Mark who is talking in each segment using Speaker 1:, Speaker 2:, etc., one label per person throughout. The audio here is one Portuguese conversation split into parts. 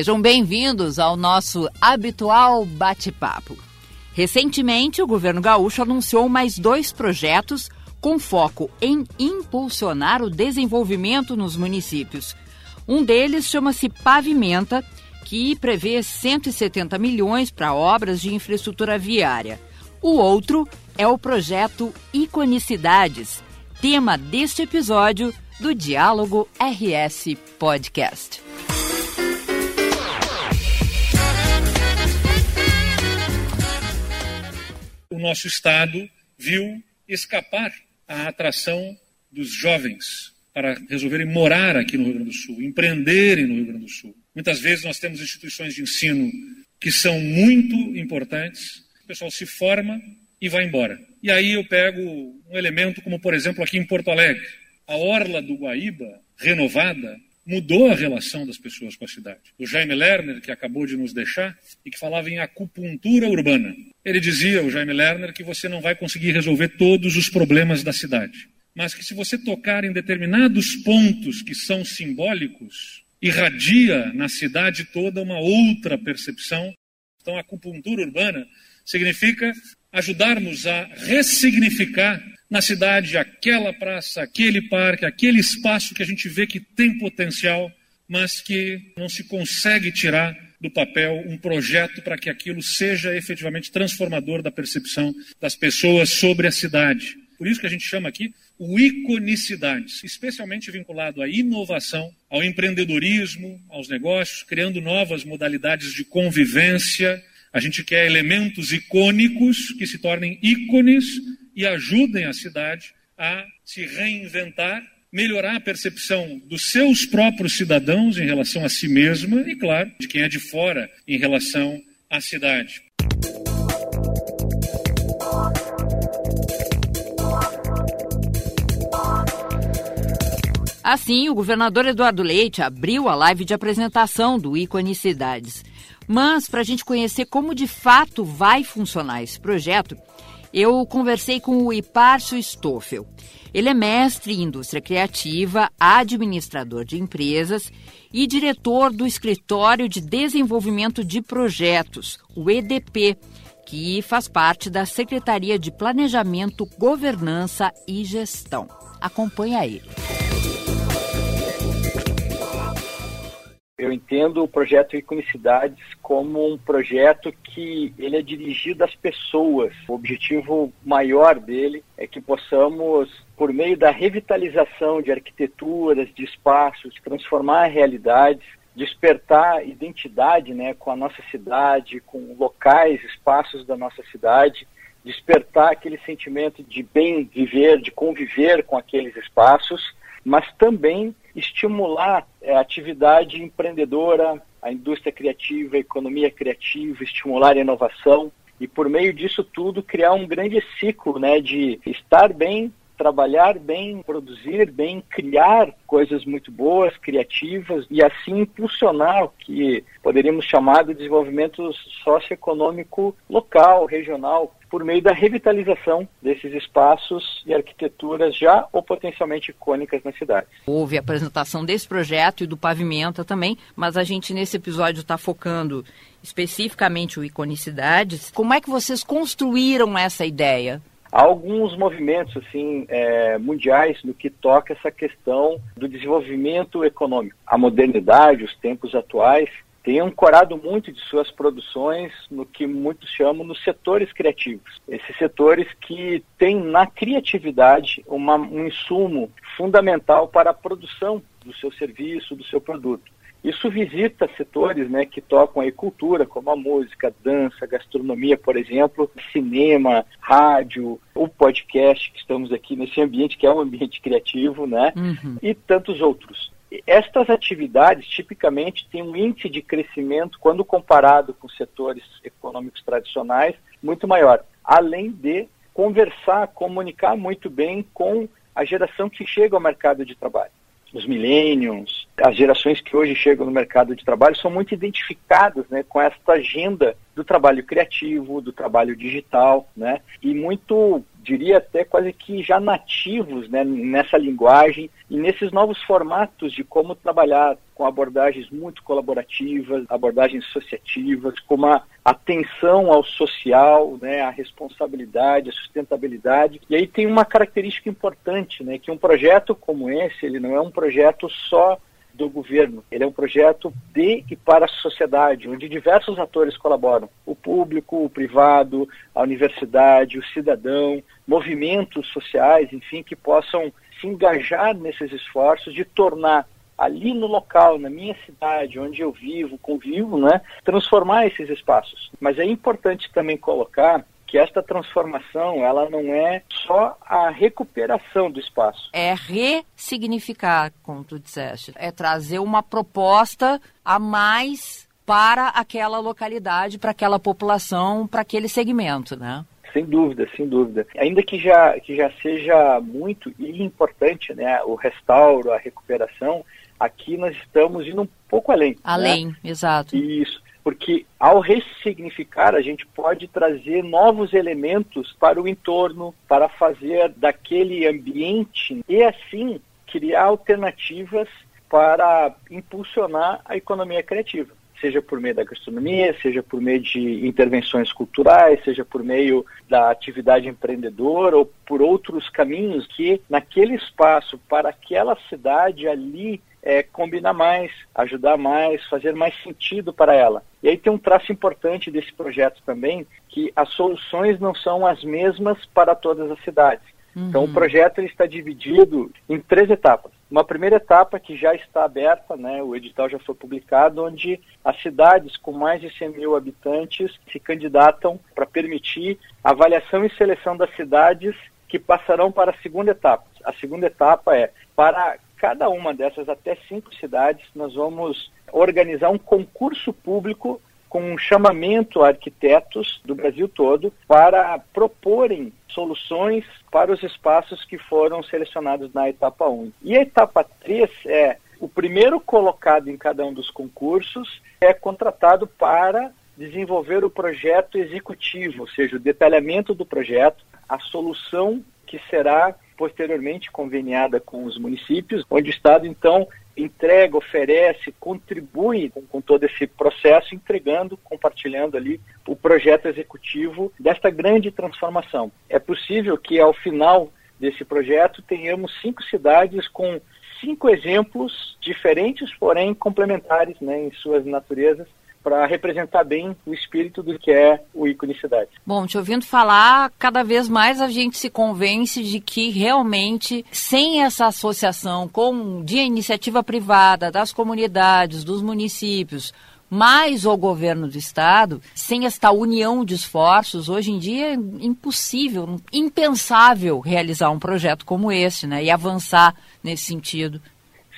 Speaker 1: Sejam bem-vindos ao nosso habitual bate-papo. Recentemente, o governo gaúcho anunciou mais dois projetos com foco em impulsionar o desenvolvimento nos municípios. Um deles chama-se Pavimenta, que prevê 170 milhões para obras de infraestrutura viária. O outro é o projeto Iconicidades, tema deste episódio do Diálogo RS Podcast.
Speaker 2: Nosso Estado viu escapar a atração dos jovens para resolverem morar aqui no Rio Grande do Sul, empreenderem no Rio Grande do Sul. Muitas vezes nós temos instituições de ensino que são muito importantes, o pessoal se forma e vai embora. E aí eu pego um elemento como, por exemplo, aqui em Porto Alegre. A orla do Guaíba, renovada, mudou a relação das pessoas com a cidade. O Jaime Lerner, que acabou de nos deixar, e que falava em acupuntura urbana. Ele dizia, o Jaime Lerner, que você não vai conseguir resolver todos os problemas da cidade, mas que se você tocar em determinados pontos que são simbólicos, irradia na cidade toda uma outra percepção. Então, a acupuntura urbana significa ajudarmos a ressignificar na cidade aquela praça, aquele parque, aquele espaço que a gente vê que tem potencial, mas que não se consegue tirar do papel um projeto para que aquilo seja efetivamente transformador da percepção das pessoas sobre a cidade. Por isso que a gente chama aqui o iconicidades, especialmente vinculado à inovação, ao empreendedorismo, aos negócios, criando novas modalidades de convivência. A gente quer elementos icônicos que se tornem ícones e ajudem a cidade a se reinventar, melhorar a percepção dos seus próprios cidadãos em relação a si mesma e, claro, de quem é de fora em relação à cidade.
Speaker 1: Assim, o governador Eduardo Leite abriu a live de apresentação do Iconicidades. Mas, para a gente conhecer como de fato vai funcionar esse projeto, eu conversei com o Ipárcio Stoffel. Ele é mestre em indústria criativa, administrador de empresas e diretor do Escritório de Desenvolvimento de Projetos, o EDP, que faz parte da Secretaria de Planejamento, Governança e Gestão. Acompanha ele.
Speaker 3: Eu entendo o projeto Iconicidades como um projeto que ele é dirigido às pessoas. O objetivo maior dele é que possamos, por meio da revitalização de arquiteturas, de espaços, transformar realidades, despertar identidade né, com a nossa cidade, com locais, espaços da nossa cidade, despertar aquele sentimento de bem viver, de conviver com aqueles espaços, mas também estimular é, a atividade empreendedora, a indústria criativa, a economia criativa, estimular a inovação e por meio disso tudo criar um grande ciclo né, de estar bem, trabalhar bem, produzir bem, criar coisas muito boas, criativas e assim impulsionar o que poderíamos chamar de desenvolvimento socioeconômico local, regional, por meio da revitalização desses espaços e arquiteturas já ou potencialmente icônicas na cidade.
Speaker 1: Houve a apresentação desse projeto e do Pavimenta também, mas a gente nesse episódio está focando especificamente o Iconicidades. Como é que vocês construíram essa ideia?
Speaker 3: Há alguns movimentos assim é, mundiais no que toca essa questão do desenvolvimento econômico. A modernidade, os tempos atuais, têm ancorado muito de suas produções no que muitos chamam nos setores criativos. Esses setores que têm na criatividade uma, um insumo fundamental para a produção do seu serviço, do seu produto. Isso visita setores né, que tocam a cultura, como a música, dança, gastronomia, por exemplo, cinema, rádio, o podcast, que estamos aqui nesse ambiente que é um ambiente criativo, né? Uhum. E tantos outros. Estas atividades tipicamente têm um índice de crescimento, quando comparado com setores econômicos tradicionais, muito maior. Além de conversar, comunicar muito bem com a geração que chega ao mercado de trabalho os millennials, as gerações que hoje chegam no mercado de trabalho são muito identificadas né, com essa agenda do trabalho criativo, do trabalho digital, né, e muito, diria até quase que já nativos né, nessa linguagem e nesses novos formatos de como trabalhar com abordagens muito colaborativas, abordagens associativas, com uma atenção ao social, né, à responsabilidade, à sustentabilidade. E aí tem uma característica importante, né, que um projeto como esse, ele não é um projeto só do governo. Ele é um projeto de e para a sociedade, onde diversos atores colaboram: o público, o privado, a universidade, o cidadão, movimentos sociais, enfim, que possam se engajar nesses esforços de tornar ali no local, na minha cidade, onde eu vivo, convivo, né, transformar esses espaços. Mas é importante também colocar que esta transformação ela não é só a recuperação do espaço.
Speaker 1: É ressignificar, como tu disseste. É trazer uma proposta a mais para aquela localidade, para aquela população, para aquele segmento, né?
Speaker 3: Sem dúvida, sem dúvida. Ainda que já, que já seja muito e importante né, o restauro, a recuperação, aqui nós estamos indo um pouco além. Né?
Speaker 1: Além, né? exato.
Speaker 3: Isso porque ao ressignificar a gente pode trazer novos elementos para o entorno, para fazer daquele ambiente e assim criar alternativas para impulsionar a economia criativa, seja por meio da gastronomia, seja por meio de intervenções culturais, seja por meio da atividade empreendedora ou por outros caminhos que naquele espaço para aquela cidade ali é, combinar mais, ajudar mais, fazer mais sentido para ela. E aí tem um traço importante desse projeto também, que as soluções não são as mesmas para todas as cidades. Uhum. Então o projeto ele está dividido em três etapas. Uma primeira etapa que já está aberta, né, o edital já foi publicado, onde as cidades com mais de 100 mil habitantes se candidatam para permitir avaliação e seleção das cidades que passarão para a segunda etapa. A segunda etapa é para cada uma dessas até cinco cidades, nós vamos organizar um concurso público com um chamamento a arquitetos do Brasil todo para proporem soluções para os espaços que foram selecionados na etapa 1. E a etapa 3 é o primeiro colocado em cada um dos concursos é contratado para desenvolver o projeto executivo, ou seja, o detalhamento do projeto, a solução que será posteriormente conveniada com os municípios, onde o Estado, então, entrega, oferece, contribui com, com, todo esse processo, entregando, compartilhando ali o projeto executivo desta grande transformação. É possível que, ao final desse projeto, tenhamos cinco cidades com cinco exemplos diferentes, porém complementares né, em suas naturezas, para representar bem o espírito do que é o ícone cidade.
Speaker 1: Bom, te ouvindo falar, cada vez mais a gente se convence de que realmente, sem essa associação com de iniciativa privada, das comunidades, dos municípios, mais o governo do estado, sem esta união de esforços, hoje em dia é impossível, impensável realizar um projeto como esse, né, e avançar nesse sentido.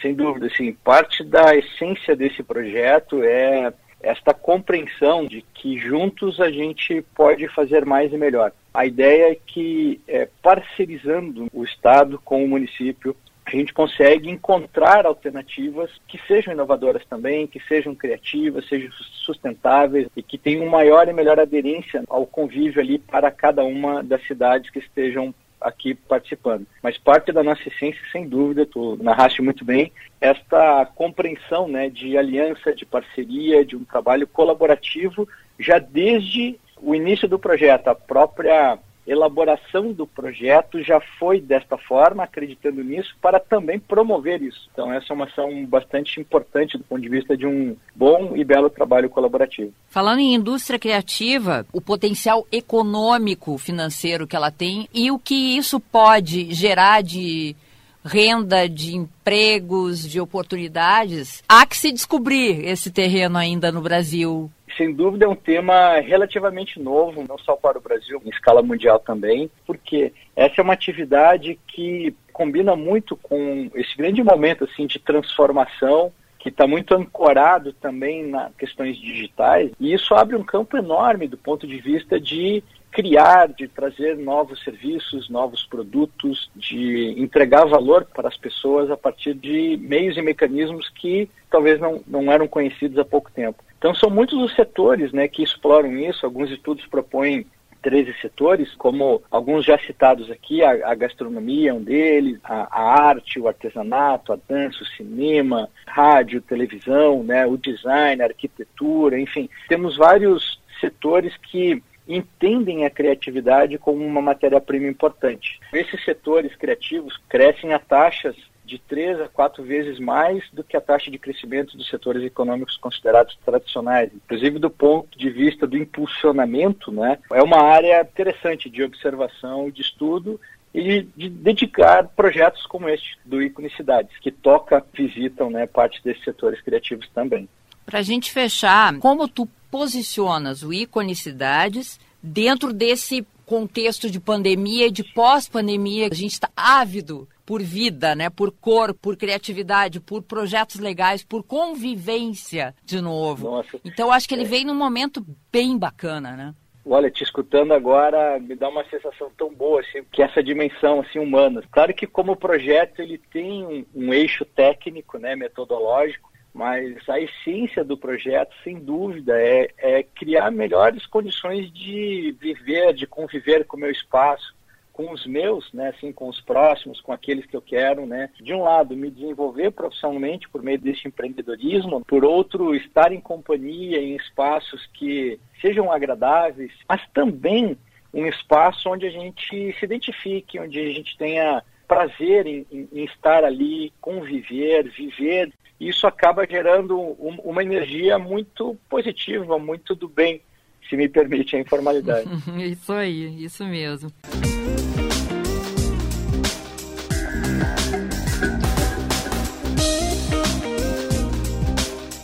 Speaker 3: Sem dúvida, sim. Parte da essência desse projeto é esta compreensão de que juntos a gente pode fazer mais e melhor. A ideia é que, é, parcerizando o Estado com o município, a gente consegue encontrar alternativas que sejam inovadoras também, que sejam criativas, sejam sustentáveis e que tenham maior e melhor aderência ao convívio ali para cada uma das cidades que estejam aqui participando. Mas parte da nossa essência, sem dúvida, tu narraste muito bem, esta compreensão né, de aliança, de parceria, de um trabalho colaborativo, já desde o início do projeto, a própria elaboração do projeto já foi desta forma, acreditando nisso, para também promover isso. Então, essa é uma ação bastante importante do ponto de vista de um bom e belo trabalho colaborativo.
Speaker 1: Falando em indústria criativa, o potencial econômico, financeiro que ela tem e o que isso pode gerar de renda, de empregos, de oportunidades, há que se descobrir esse terreno ainda no Brasil
Speaker 3: sem dúvida é um tema relativamente novo, não só para o Brasil, em escala mundial também, porque essa é uma atividade que combina muito com esse grande momento assim de transformação que está muito ancorado também nas questões digitais e isso abre um campo enorme do ponto de vista de criar, de trazer novos serviços, novos produtos, de entregar valor para as pessoas a partir de meios e mecanismos que talvez não, não eram conhecidos há pouco tempo. Então são muitos os setores né, que exploram isso, alguns estudos propõem 13 setores, como alguns já citados aqui, a, a gastronomia é um deles, a, a, arte, o artesanato, a dança, o cinema, rádio, televisão, né, o design, a arquitetura, enfim, temos vários setores que entendem a criatividade como uma matéria-prima importante. Esses setores criativos crescem a taxas de três a quatro vezes mais do que a taxa de crescimento dos setores econômicos considerados tradicionais. Inclusive do ponto de vista do impulsionamento, né, é uma área interessante de observação de estudo e de dedicar projetos como este do Ícone Cidades, que toca, visitam né, parte desses setores criativos também.
Speaker 1: Para a gente fechar, como tu posicionas o Ícone Cidades dentro desse contexto de pandemia e de pós-pandemia? A gente está ávido por vida, né? Por cor, por criatividade, por projetos legais, por convivência de novo. Nossa. Então acho que ele é. vem num momento bem bacana, né?
Speaker 3: Olha, te escutando agora me dá uma sensação tão boa, assim, que essa dimensão assim humana. Claro que como projeto ele tem um, um eixo técnico, né, metodológico, mas a essência do projeto, sem dúvida, é, é criar melhores condições de viver, de conviver com o meu espaço, com os meus, né, assim, com os próximos, com aqueles que eu quero, né, de um lado me desenvolver profissionalmente por meio desse empreendedorismo, por outro estar em companhia em espaços que sejam agradáveis, mas também um espaço onde a gente se identifique, onde a gente tenha prazer em, em, em estar ali, conviver, viver. Isso acaba gerando um, uma energia muito positiva, muito do bem, se me permite a informalidade.
Speaker 1: isso aí, isso mesmo.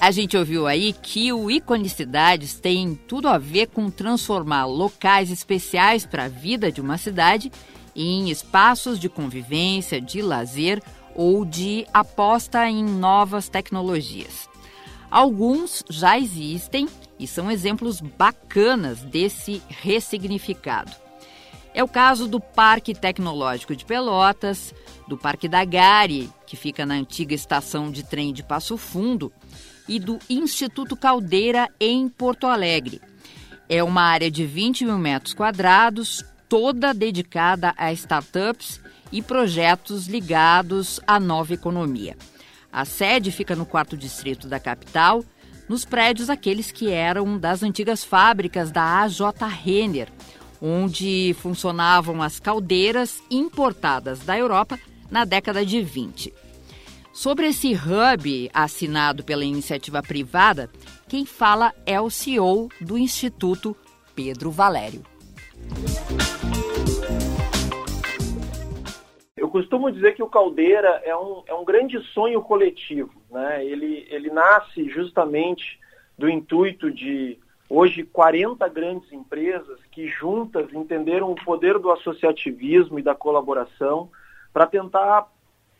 Speaker 1: A gente ouviu aí que o Iconicidades tem tudo a ver com transformar locais especiais para a vida de uma cidade em espaços de convivência, de lazer ou de aposta em novas tecnologias. Alguns já existem e são exemplos bacanas desse ressignificado. É o caso do Parque Tecnológico de Pelotas, do Parque da Gare, que fica na antiga estação de trem de Passo Fundo, e do Instituto Caldeira, em Porto Alegre. É uma área de 20 mil metros quadrados, toda dedicada a startups e projetos ligados à nova economia. A sede fica no quarto distrito da capital, nos prédios aqueles que eram das antigas fábricas da AJ Renner, onde funcionavam as caldeiras importadas da Europa na década de 20. Sobre esse hub assinado pela iniciativa privada, quem fala é o CEO do Instituto, Pedro Valério.
Speaker 4: Eu costumo dizer que o Caldeira é um, é um grande sonho coletivo. Né? Ele, ele nasce justamente do intuito de, hoje, 40 grandes empresas que juntas entenderam o poder do associativismo e da colaboração para tentar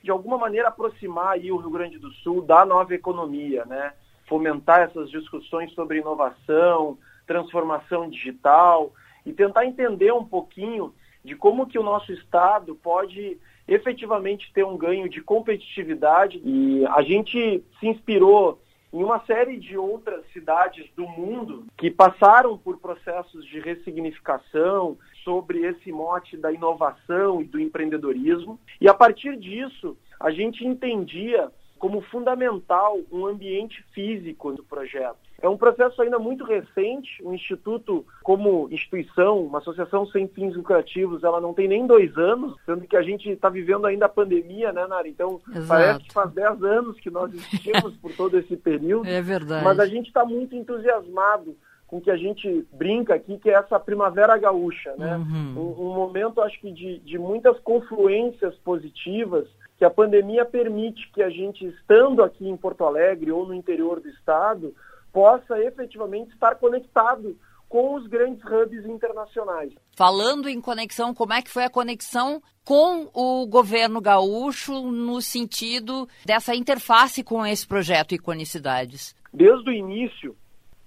Speaker 4: de alguma maneira aproximar aí o Rio Grande do Sul da nova economia, né? Fomentar essas discussões sobre inovação, transformação digital e tentar entender um pouquinho de como que o nosso estado pode efetivamente ter um ganho de competitividade e a gente se inspirou em uma série de outras cidades do mundo que passaram por processos de ressignificação sobre esse mote da inovação e do empreendedorismo. E a partir disso, a gente entendia como fundamental um ambiente físico do projeto. É um processo ainda muito recente. O Instituto, como instituição, uma associação sem fins lucrativos, ela não tem nem dois anos, sendo que a gente está vivendo ainda a pandemia, né, Nara? Então, Exato. parece que faz dez anos que nós existimos por todo esse período.
Speaker 1: É verdade.
Speaker 4: Mas a gente está muito entusiasmado com que a gente brinca aqui, que é essa primavera gaúcha, né? Uhum. Um, um, momento, acho que, de, de muitas confluências positivas que a pandemia permite que a gente, estando aqui em Porto Alegre ou no interior do estado, possa efetivamente estar conectado com os grandes hubs internacionais.
Speaker 1: Falando em conexão, como é que foi a conexão com o governo gaúcho no sentido dessa interface com esse projeto Iconicidades?
Speaker 4: Desde o início,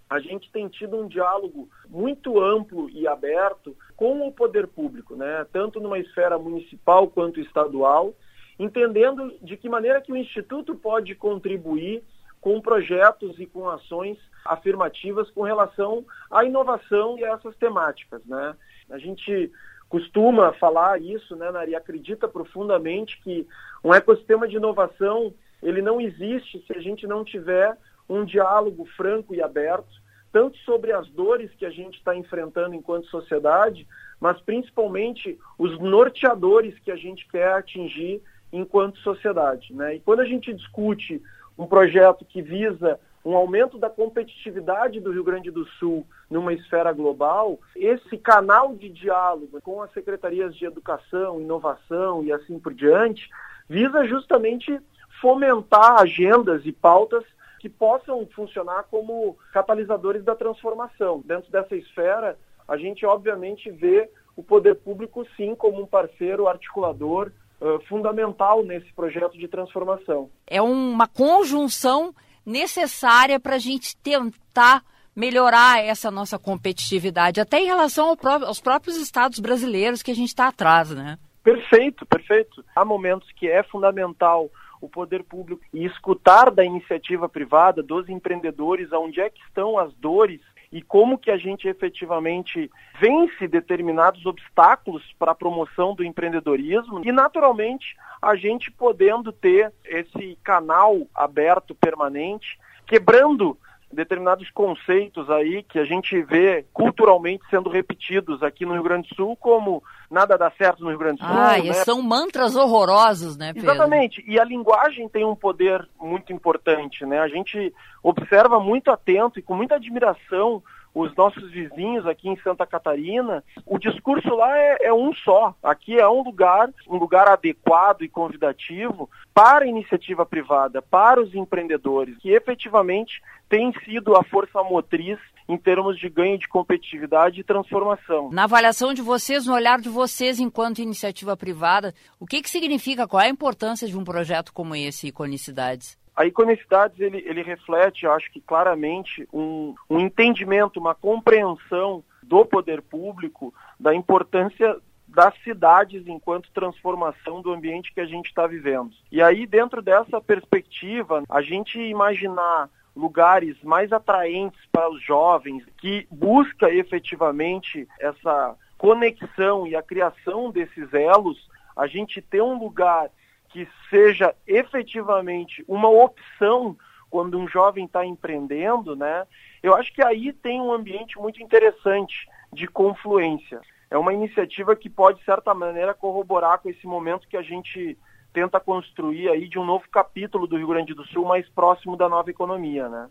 Speaker 4: a gente tem tido um diálogo muito amplo e aberto com o poder público, né? tanto numa esfera municipal quanto estadual, entendendo de que maneira que o Instituto pode contribuir com projetos e com ações afirmativas com relação à inovação e a essas temáticas. Né? A gente costuma falar isso, né, Nari, acredita profundamente que um ecossistema de inovação ele não existe se a gente não tiver um diálogo franco e aberto, tanto sobre as dores que a gente está enfrentando enquanto sociedade, mas principalmente os norteadores que a gente quer atingir enquanto sociedade. Né? E quando a gente discute um projeto que visa um aumento da competitividade do Rio Grande do Sul numa esfera global, esse canal de diálogo com as secretarias de educação, inovação e assim por diante, visa justamente fomentar agendas e pautas que possam funcionar como catalisadores da transformação. Dentro dessa esfera, a gente obviamente vê o poder público sim como um parceiro articulador uh, fundamental nesse projeto de transformação.
Speaker 1: É uma conjunção necessária para a gente tentar melhorar essa nossa competitividade, até em relação ao aos próprios estados brasileiros que a gente está atrás, né?
Speaker 4: Perfeito, perfeito. Há momentos que é fundamental o poder público e escutar da iniciativa privada, dos empreendedores, onde é que estão as dores e como que a gente efetivamente vence determinados obstáculos para a promoção do empreendedorismo e naturalmente a gente podendo ter esse canal aberto permanente, quebrando determinados conceitos aí que a gente vê culturalmente sendo repetidos aqui no Rio Grande do Sul, como nada dá certo no Rio Grande do Sul.
Speaker 1: Ah, né? são mantras horrorosos, né, Pedro?
Speaker 4: Exatamente. E a linguagem tem um poder muito importante, né? A gente observa muito atento e com muita admiração os nossos vizinhos aqui em Santa Catarina, o discurso lá é, é, um só. Aqui é um lugar, um lugar adequado e convidativo para a iniciativa privada, para os empreendedores, que efetivamente tem sido a força motriz em termos de ganho de competitividade e transformação.
Speaker 1: Na avaliação de vocês, no olhar de vocês enquanto iniciativa privada, o que, que significa, qual é a importância de um projeto como esse, Iconicidades?
Speaker 4: A Iconicidades, ele, ele reflete, acho que claramente, um, um entendimento, uma compreensão do poder público da importância das cidades enquanto transformação do ambiente que a gente está vivendo. E aí, dentro dessa perspectiva, a gente imaginar lugares mais atraentes para os jovens, que busca efetivamente essa conexão e a criação desses elos, a gente ter um lugar que seja efetivamente uma opção quando um jovem está empreendendo, né? Eu acho que aí tem um ambiente muito interessante de confluência. É uma iniciativa que pode, de certa maneira, corroborar com esse momento que a gente tenta construir aí de um novo capítulo do Rio Grande do Sul mais próximo da nova economia, né?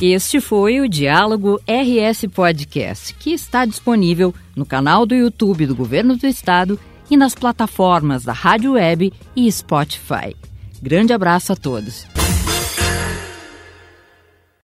Speaker 1: Este foi o Diálogo RS Podcast, que está disponível no canal do YouTube do Governo do Estado e nas plataformas da Rádio Web e Spotify. Grande abraço a todos.